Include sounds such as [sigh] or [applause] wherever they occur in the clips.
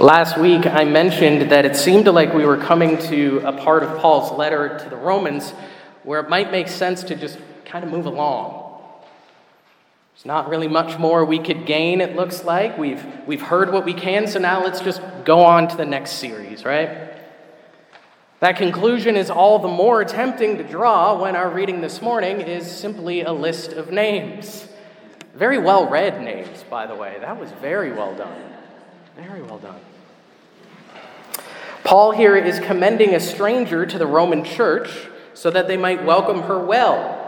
Last week, I mentioned that it seemed like we were coming to a part of Paul's letter to the Romans where it might make sense to just kind of move along. There's not really much more we could gain, it looks like. We've, we've heard what we can, so now let's just go on to the next series, right? That conclusion is all the more tempting to draw when our reading this morning is simply a list of names. Very well read names, by the way. That was very well done. Very well done. Paul here is commending a stranger to the Roman church so that they might welcome her well.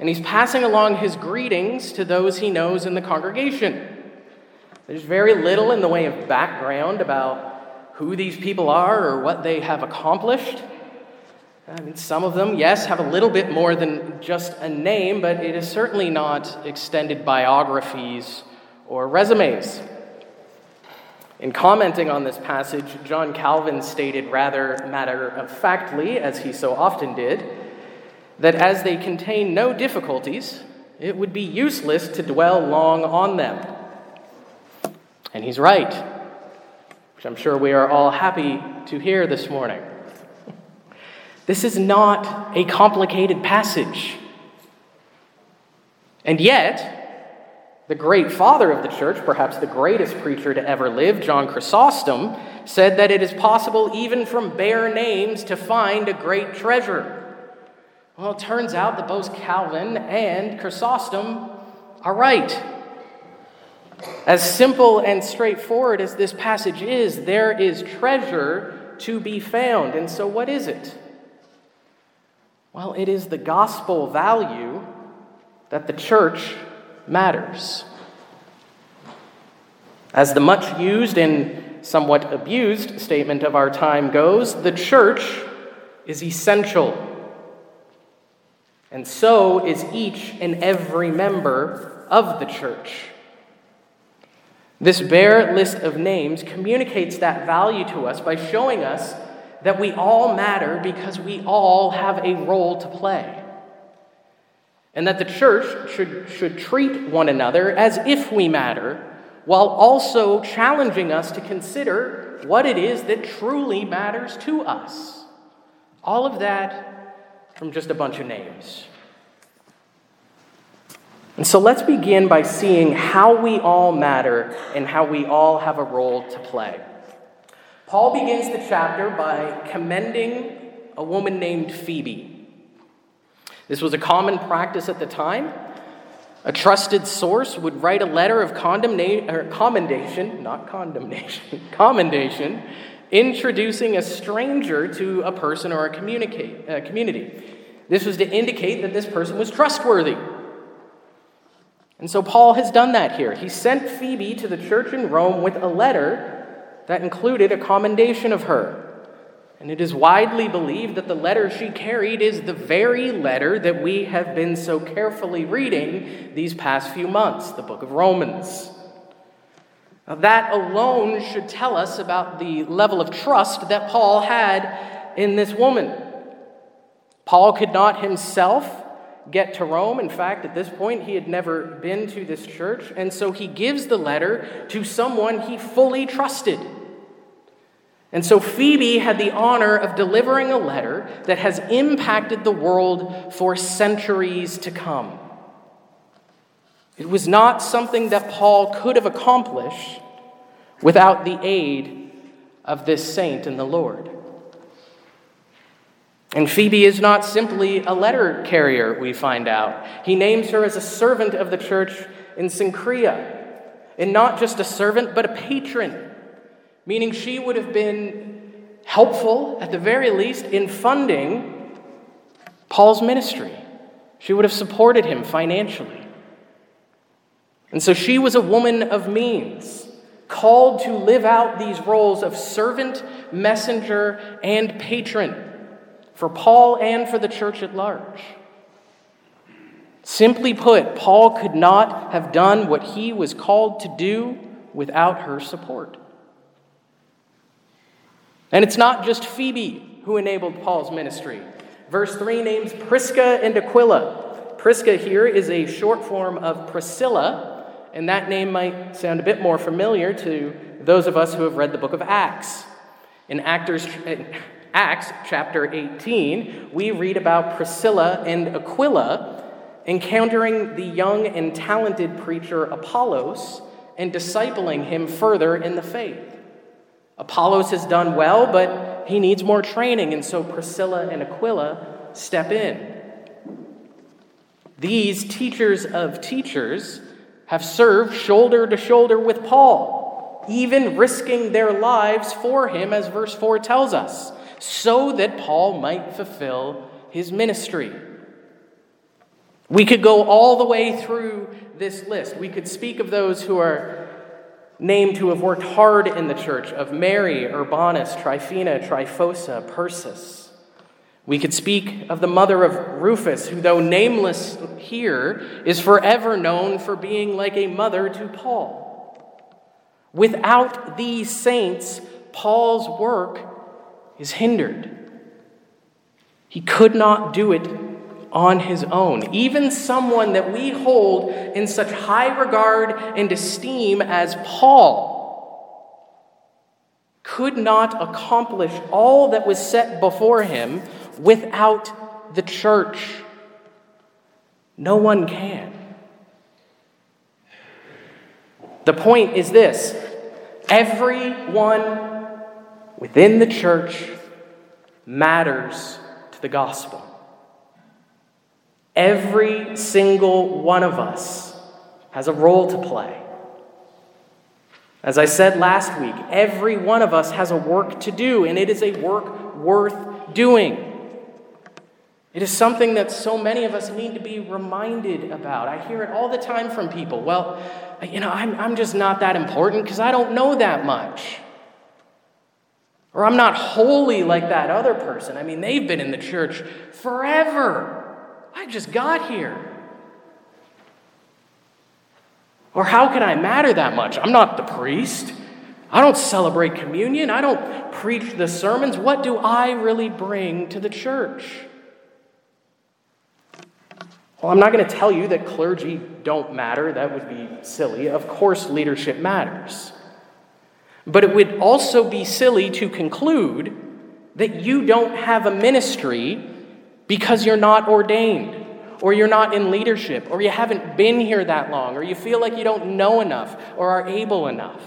And he's passing along his greetings to those he knows in the congregation. There's very little in the way of background about who these people are or what they have accomplished. I mean, some of them, yes, have a little bit more than just a name, but it is certainly not extended biographies or resumes. In commenting on this passage, John Calvin stated rather matter of factly, as he so often did, that as they contain no difficulties, it would be useless to dwell long on them. And he's right, which I'm sure we are all happy to hear this morning. This is not a complicated passage. And yet, the great father of the church, perhaps the greatest preacher to ever live, John Chrysostom, said that it is possible even from bare names to find a great treasure. Well, it turns out that both Calvin and Chrysostom are right. As simple and straightforward as this passage is, there is treasure to be found. And so, what is it? Well, it is the gospel value that the church matters. As the much used and somewhat abused statement of our time goes, the church is essential. And so is each and every member of the church. This bare list of names communicates that value to us by showing us that we all matter because we all have a role to play and that the church should, should treat one another as if we matter, while also challenging us to consider what it is that truly matters to us. All of that from just a bunch of names. And so let's begin by seeing how we all matter and how we all have a role to play. Paul begins the chapter by commending a woman named Phoebe. This was a common practice at the time. A trusted source would write a letter of commendation, not condemnation, [laughs] commendation, introducing a stranger to a person or a uh, community. This was to indicate that this person was trustworthy. And so Paul has done that here. He sent Phoebe to the church in Rome with a letter that included a commendation of her. And it is widely believed that the letter she carried is the very letter that we have been so carefully reading these past few months, the book of Romans. Now, that alone should tell us about the level of trust that Paul had in this woman. Paul could not himself get to Rome. In fact, at this point, he had never been to this church. And so he gives the letter to someone he fully trusted. And so Phoebe had the honor of delivering a letter that has impacted the world for centuries to come. It was not something that Paul could have accomplished without the aid of this saint in the Lord. And Phoebe is not simply a letter carrier, we find out. He names her as a servant of the church in Cenchrea, and not just a servant, but a patron meaning she would have been helpful, at the very least, in funding Paul's ministry. She would have supported him financially. And so she was a woman of means, called to live out these roles of servant, messenger, and patron for Paul and for the church at large. Simply put, Paul could not have done what he was called to do without her support. And it's not just Phoebe who enabled Paul's ministry. Verse 3 names Prisca and Aquila. Prisca here is a short form of Priscilla, and that name might sound a bit more familiar to those of us who have read the book of Acts. In Actors, Acts chapter 18, we read about Priscilla and Aquila encountering the young and talented preacher Apollos and discipling him further in the faith. Apollos has done well, but he needs more training, and so Priscilla and Aquila step in. These teachers of teachers have served shoulder to shoulder with Paul, even risking their lives for him, as verse 4 tells us, so that Paul might fulfill his ministry. We could go all the way through this list. We could speak of those who are named who have worked hard in the church of Mary, Urbanus, Tryphena, Tryphosa, Persis. We could speak of the mother of Rufus, who, though nameless here, is forever known for being like a mother to Paul. Without these saints, Paul's work is hindered. He could not do it on his own. Even someone that we hold in such high regard and esteem as Paul could not accomplish all that was set before him without the church. No one can. The point is this everyone within the church matters to the gospel. Every single one of us has a role to play. As I said last week, every one of us has a work to do, and it is a work worth doing. It is something that so many of us need to be reminded about. I hear it all the time from people. Well, you know, I'm, I'm just not that important because I don't know that much. Or I'm not holy like that other person. I mean, they've been in the church forever. I just got here. Or how can I matter that much? I'm not the priest. I don't celebrate communion. I don't preach the sermons. What do I really bring to the church? Well, I'm not going to tell you that clergy don't matter. That would be silly. Of course, leadership matters. But it would also be silly to conclude that you don't have a ministry because you're not ordained, or you're not in leadership, or you haven't been here that long, or you feel like you don't know enough or are able enough.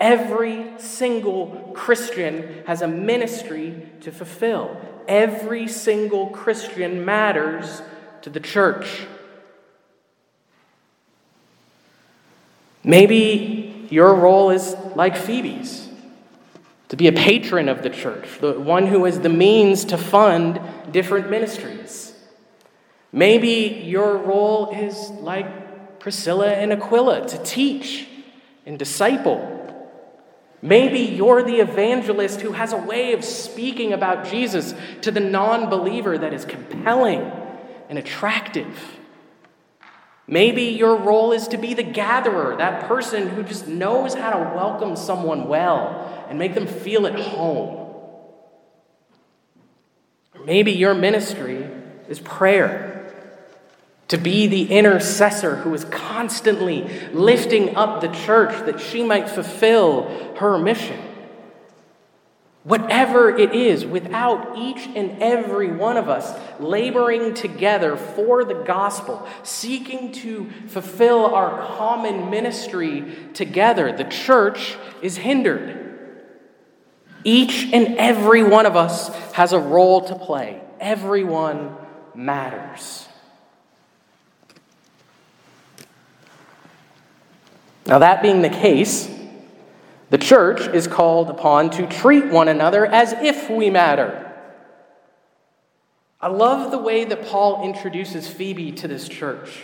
Every single Christian has a ministry to fulfill. Every single Christian matters to the church. Maybe your role is like Phoebe's to be a patron of the church, the one who has the means to fund different ministries. Maybe your role is like Priscilla and Aquila to teach and disciple. Maybe you're the evangelist who has a way of speaking about Jesus to the non believer that is compelling and attractive. Maybe your role is to be the gatherer, that person who just knows how to welcome someone well and make them feel at home. Maybe your ministry is prayer, to be the intercessor who is constantly lifting up the church that she might fulfill her mission. Whatever it is, without each and every one of us laboring together for the gospel, seeking to fulfill our common ministry together, the church is hindered. Each and every one of us has a role to play. Everyone matters. Now, that being the case, the church is called upon to treat one another as if we matter. I love the way that Paul introduces Phoebe to this church.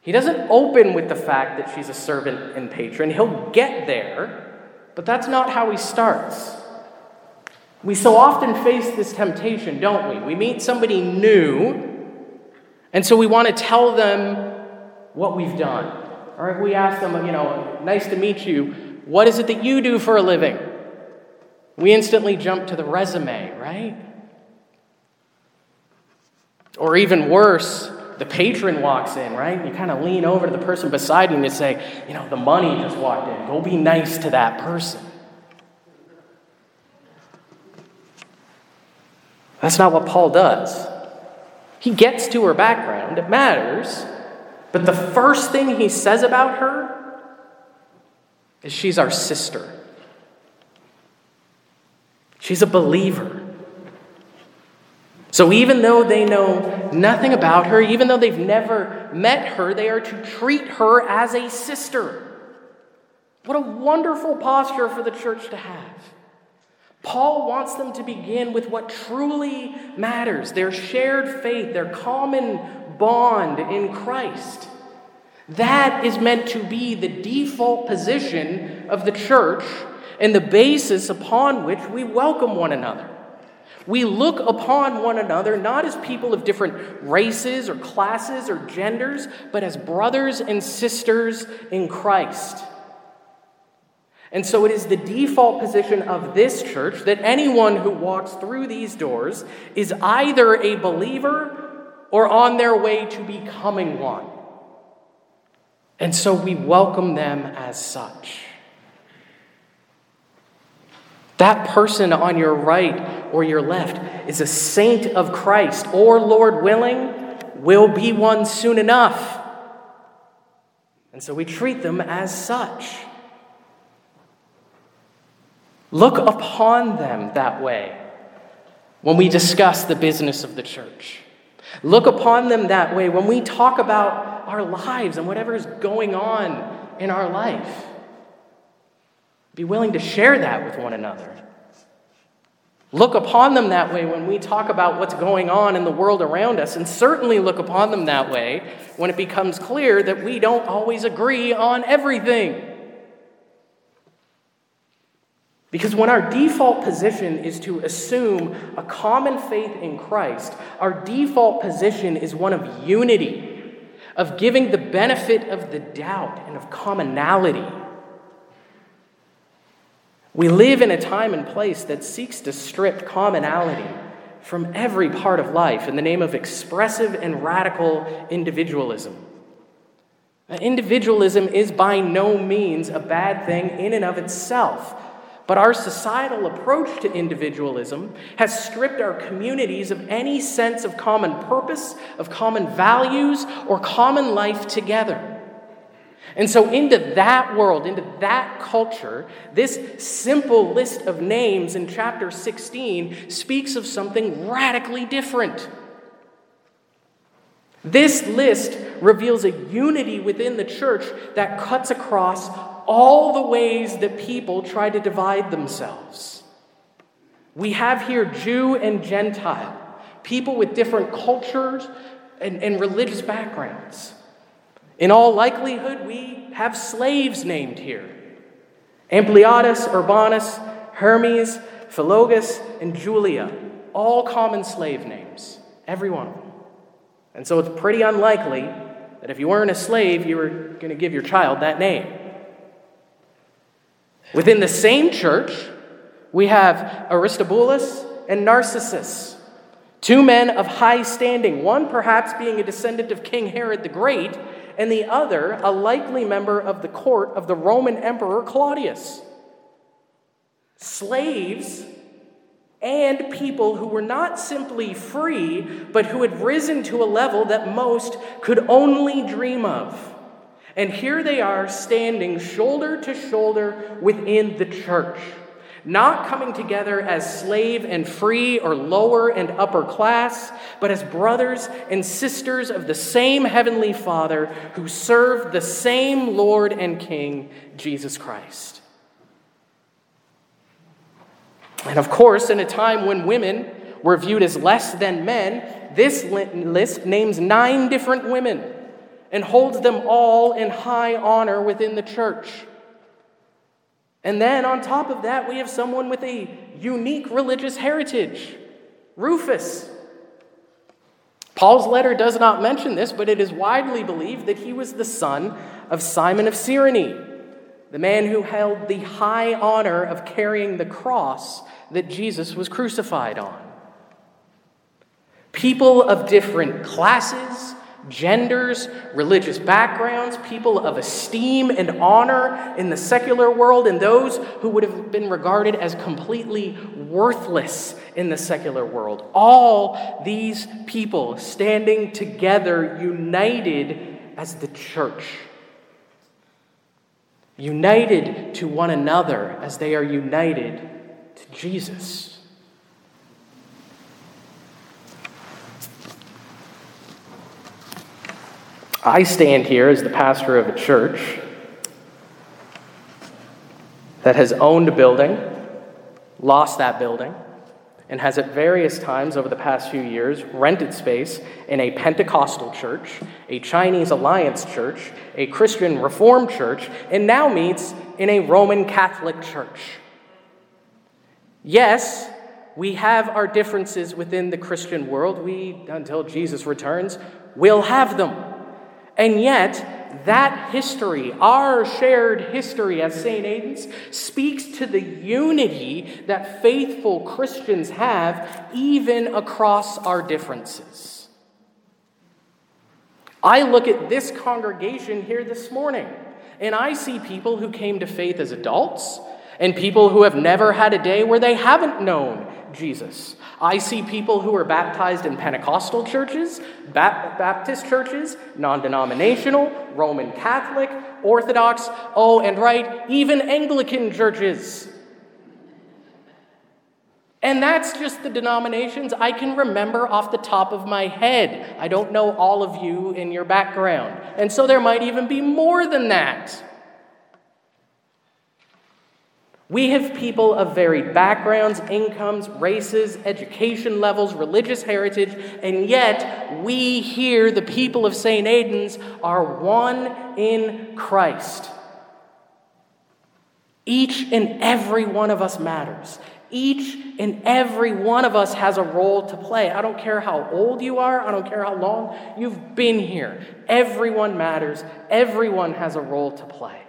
He doesn't open with the fact that she's a servant and patron. He'll get there, but that's not how he starts. We so often face this temptation, don't we? We meet somebody new, and so we want to tell them what we've done. Or we ask them, you know, nice to meet you. What is it that you do for a living? We instantly jump to the resume, right? Or even worse, the patron walks in, right? You kind of lean over to the person beside you and you say, you know, the money just walked in. Go be nice to that person. That's not what Paul does. He gets to her background, it matters, but the first thing he says about her is she's our sister. She's a believer. So even though they know nothing about her, even though they've never met her, they are to treat her as a sister. What a wonderful posture for the church to have. Paul wants them to begin with what truly matters their shared faith, their common bond in Christ. That is meant to be the default position of the church and the basis upon which we welcome one another. We look upon one another not as people of different races or classes or genders, but as brothers and sisters in Christ. And so it is the default position of this church that anyone who walks through these doors is either a believer or on their way to becoming one. And so we welcome them as such. That person on your right or your left is a saint of Christ, or, Lord willing, will be one soon enough. And so we treat them as such. Look upon them that way when we discuss the business of the church. Look upon them that way when we talk about our lives and whatever is going on in our life. Be willing to share that with one another. Look upon them that way when we talk about what's going on in the world around us, and certainly look upon them that way when it becomes clear that we don't always agree on everything. Because when our default position is to assume a common faith in Christ, our default position is one of unity, of giving the benefit of the doubt, and of commonality. We live in a time and place that seeks to strip commonality from every part of life in the name of expressive and radical individualism. Individualism is by no means a bad thing in and of itself, but our societal approach to individualism has stripped our communities of any sense of common purpose, of common values, or common life together. And so, into that world, into that culture, this simple list of names in chapter 16 speaks of something radically different. This list reveals a unity within the church that cuts across all the ways that people try to divide themselves. We have here Jew and Gentile, people with different cultures and, and religious backgrounds. In all likelihood, we have slaves named here Ampliatus, Urbanus, Hermes, Philologus, and Julia, all common slave names, every one of them. And so it's pretty unlikely that if you weren't a slave, you were going to give your child that name. Within the same church, we have Aristobulus and Narcissus, two men of high standing, one perhaps being a descendant of King Herod the Great, and the other a likely member of the court of the Roman Emperor Claudius. Slaves and people who were not simply free, but who had risen to a level that most could only dream of. And here they are standing shoulder to shoulder within the church not coming together as slave and free or lower and upper class, but as brothers and sisters of the same heavenly Father who serve the same Lord and King, Jesus Christ. And of course, in a time when women were viewed as less than men, this list names nine different women and holds them all in high honor within the church. And then on top of that, we have someone with a unique religious heritage Rufus. Paul's letter does not mention this, but it is widely believed that he was the son of Simon of Cyrene, the man who held the high honor of carrying the cross that Jesus was crucified on. People of different classes, genders, religious backgrounds, people of esteem and honor in the secular world, and those who would have been regarded as completely worthless in the secular world. All these people standing together, united as the church. United to one another as they are united to Jesus. I stand here as the pastor of a church that has owned a building, lost that building, and has at various times over the past few years rented space in a Pentecostal church, a Chinese Alliance church, a Christian Reformed church, and now meets in a Roman Catholic church. Yes, we have our differences within the Christian world. We, until Jesus returns, will have them. And yet, that history, our shared history as St. Aidan's, speaks to the unity that faithful Christians have even across our differences. I look at this congregation here this morning, and I see people who came to faith as adults and people who have never had a day where they haven't known Jesus. I see people who are baptized in Pentecostal churches, Baptist churches, non denominational, Roman Catholic, Orthodox, oh, and right, even Anglican churches. And that's just the denominations I can remember off the top of my head. I don't know all of you in your background. And so there might even be more than that. We have people of varied backgrounds, incomes, races, education levels, religious heritage, and yet we here, the people of St. Aidan's, are one in Christ. Each and every one of us matters. Each and every one of us has a role to play. I don't care how old you are, I don't care how long you've been here. Everyone matters, everyone has a role to play.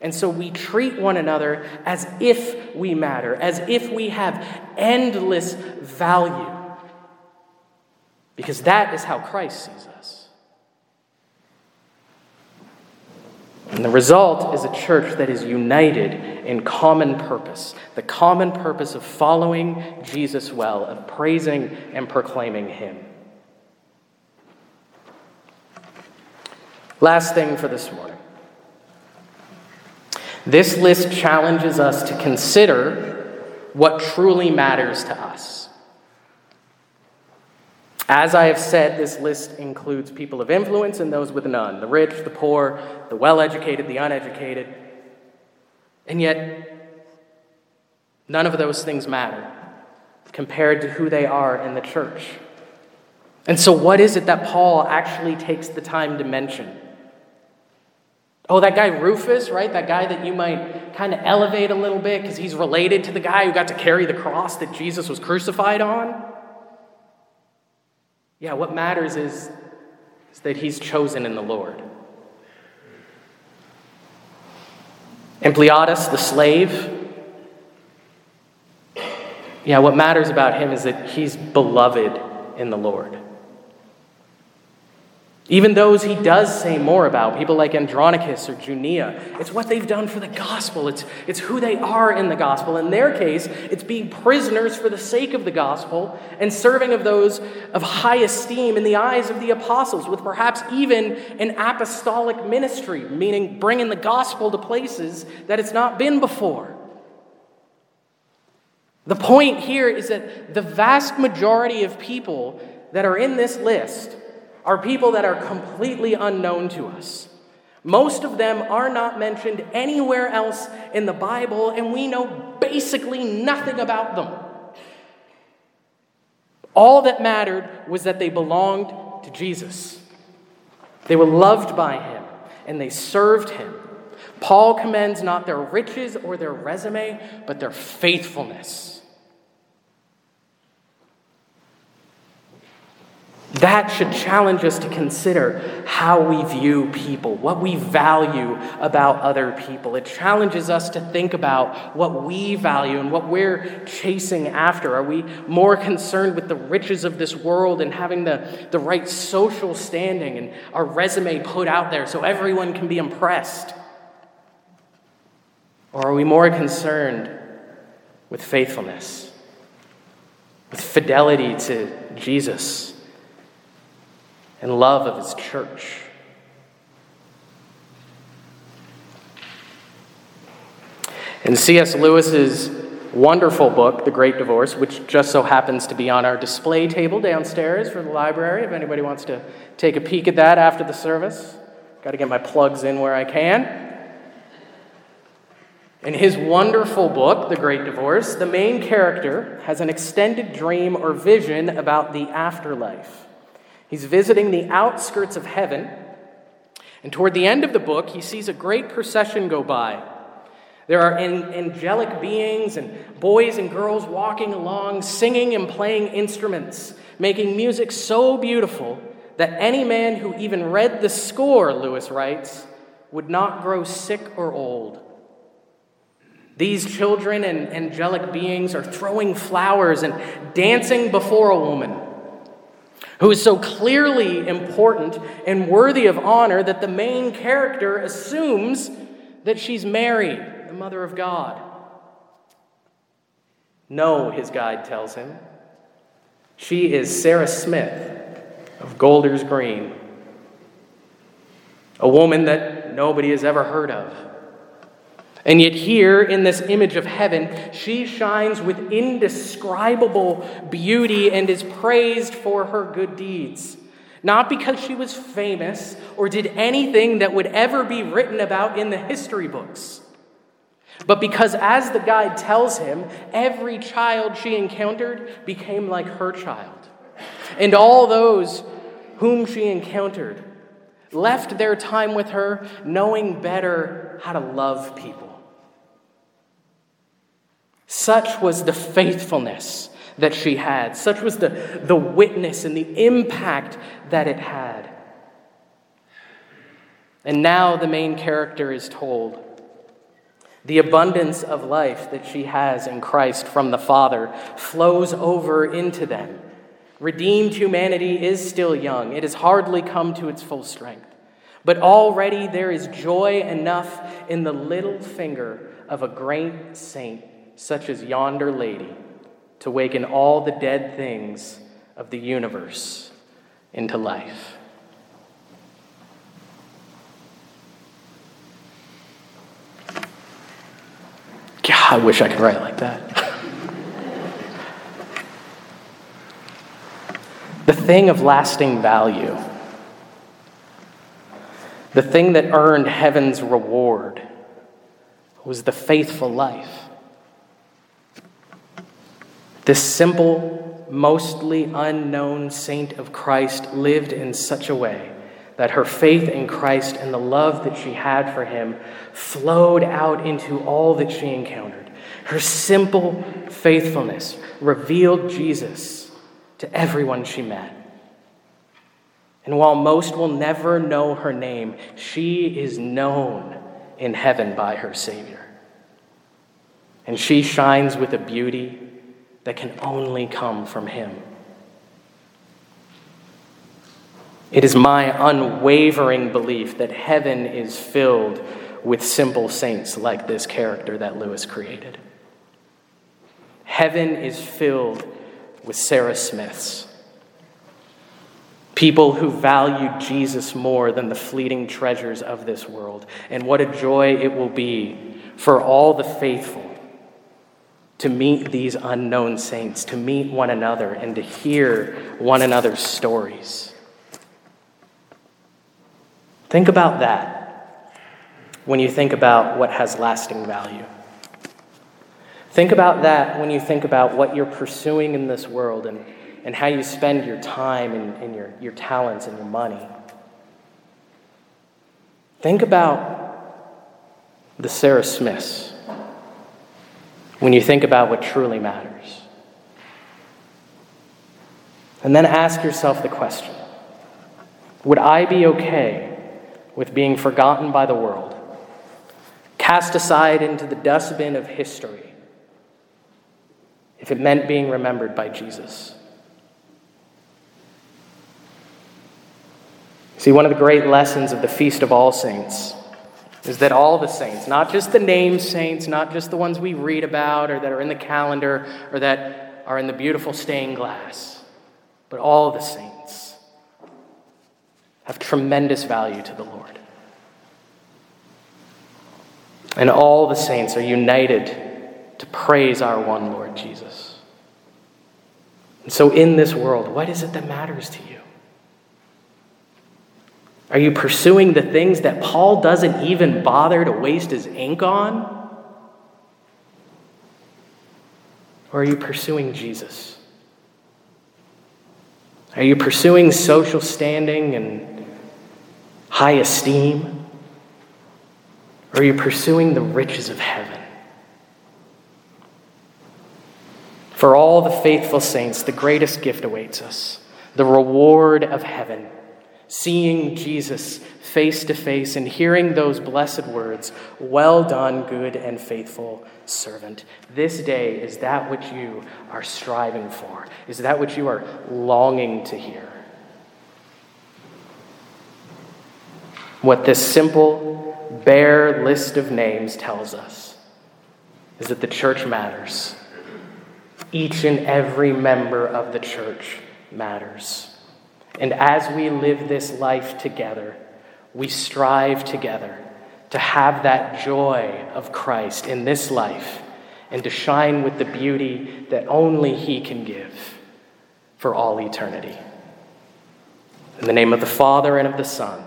And so we treat one another as if we matter, as if we have endless value. Because that is how Christ sees us. And the result is a church that is united in common purpose the common purpose of following Jesus well, of praising and proclaiming Him. Last thing for this morning. This list challenges us to consider what truly matters to us. As I have said, this list includes people of influence and those with none the rich, the poor, the well educated, the uneducated. And yet, none of those things matter compared to who they are in the church. And so, what is it that Paul actually takes the time to mention? Oh, that guy Rufus, right? That guy that you might kind of elevate a little bit because he's related to the guy who got to carry the cross that Jesus was crucified on. Yeah, what matters is, is that he's chosen in the Lord. Ampliatus, the slave, yeah, what matters about him is that he's beloved in the Lord. Even those he does say more about, people like Andronicus or Junia, it's what they've done for the gospel. It's, it's who they are in the gospel. In their case, it's being prisoners for the sake of the gospel and serving of those of high esteem in the eyes of the apostles, with perhaps even an apostolic ministry, meaning bringing the gospel to places that it's not been before. The point here is that the vast majority of people that are in this list are people that are completely unknown to us. Most of them are not mentioned anywhere else in the Bible, and we know basically nothing about them. All that mattered was that they belonged to Jesus. They were loved by him, and they served him. Paul commends not their riches or their resume, but their faithfulness. That should challenge us to consider how we view people, what we value about other people. It challenges us to think about what we value and what we're chasing after. Are we more concerned with the riches of this world and having the, the right social standing and our resume put out there so everyone can be impressed? Or are we more concerned with faithfulness, with fidelity to Jesus? And love of his church. In C.S. Lewis's wonderful book, The Great Divorce, which just so happens to be on our display table downstairs for the library, if anybody wants to take a peek at that after the service. Got to get my plugs in where I can. In his wonderful book, The Great Divorce, the main character has an extended dream or vision about the afterlife. He's visiting the outskirts of heaven, and toward the end of the book, he sees a great procession go by. There are angelic beings and boys and girls walking along, singing and playing instruments, making music so beautiful that any man who even read the score, Lewis writes, would not grow sick or old. These children and angelic beings are throwing flowers and dancing before a woman who is so clearly important and worthy of honor that the main character assumes that she's Mary, the Mother of God. No, his guide tells him. She is Sarah Smith of Golders Green, a woman that nobody has ever heard of. And yet, here in this image of heaven, she shines with indescribable beauty and is praised for her good deeds. Not because she was famous or did anything that would ever be written about in the history books, but because, as the guide tells him, every child she encountered became like her child. And all those whom she encountered left their time with her knowing better how to love people. Such was the faithfulness that she had. Such was the, the witness and the impact that it had. And now the main character is told the abundance of life that she has in Christ from the Father flows over into them. Redeemed humanity is still young, it has hardly come to its full strength. But already there is joy enough in the little finger of a great saint such as yonder lady, to waken all the dead things of the universe into life. God, I wish I could write like that. the thing of lasting value, the thing that earned heaven's reward, was the faithful life this simple, mostly unknown saint of Christ lived in such a way that her faith in Christ and the love that she had for him flowed out into all that she encountered. Her simple faithfulness revealed Jesus to everyone she met. And while most will never know her name, she is known in heaven by her Savior. And she shines with a beauty that can only come from Him. It is my unwavering belief that heaven is filled with simple saints like this character that Lewis created. Heaven is filled with Sarah Smiths, people who value Jesus more than the fleeting treasures of this world. And what a joy it will be for all the faithful to meet these unknown saints, to meet one another, and to hear one another's stories. Think about that when you think about what has lasting value. Think about that when you think about what you're pursuing in this world and, and how you spend your time and, and your, your talents and your money. Think about the Sarah Smiths when you think about what truly matters. And then ask yourself the question Would I be okay with being forgotten by the world, cast aside into the dustbin of history, if it meant being remembered by Jesus? See, one of the great lessons of the Feast of All Saints is that all the saints, not just the name saints, not just the ones we read about or that are in the calendar or that are in the beautiful stained glass, but all the saints have tremendous value to the Lord. And all the saints are united to praise our one Lord Jesus. And so, in this world, what is it that matters to you? Are you pursuing the things that Paul doesn't even bother to waste his ink on? Or are you pursuing Jesus? Are you pursuing social standing and high esteem? Or are you pursuing the riches of heaven? For all the faithful saints, the greatest gift awaits us the reward of heaven seeing Jesus face to face and hearing those blessed words, Well done, good and faithful servant. This day is that which you are striving for, is that which you are longing to hear. What this simple, bare list of names tells us is that the church matters. Each and every member of the church matters. And as we live this life together, we strive together to have that joy of Christ in this life and to shine with the beauty that only He can give for all eternity. In the name of the Father, and of the Son,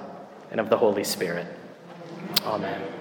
and of the Holy Spirit. Amen.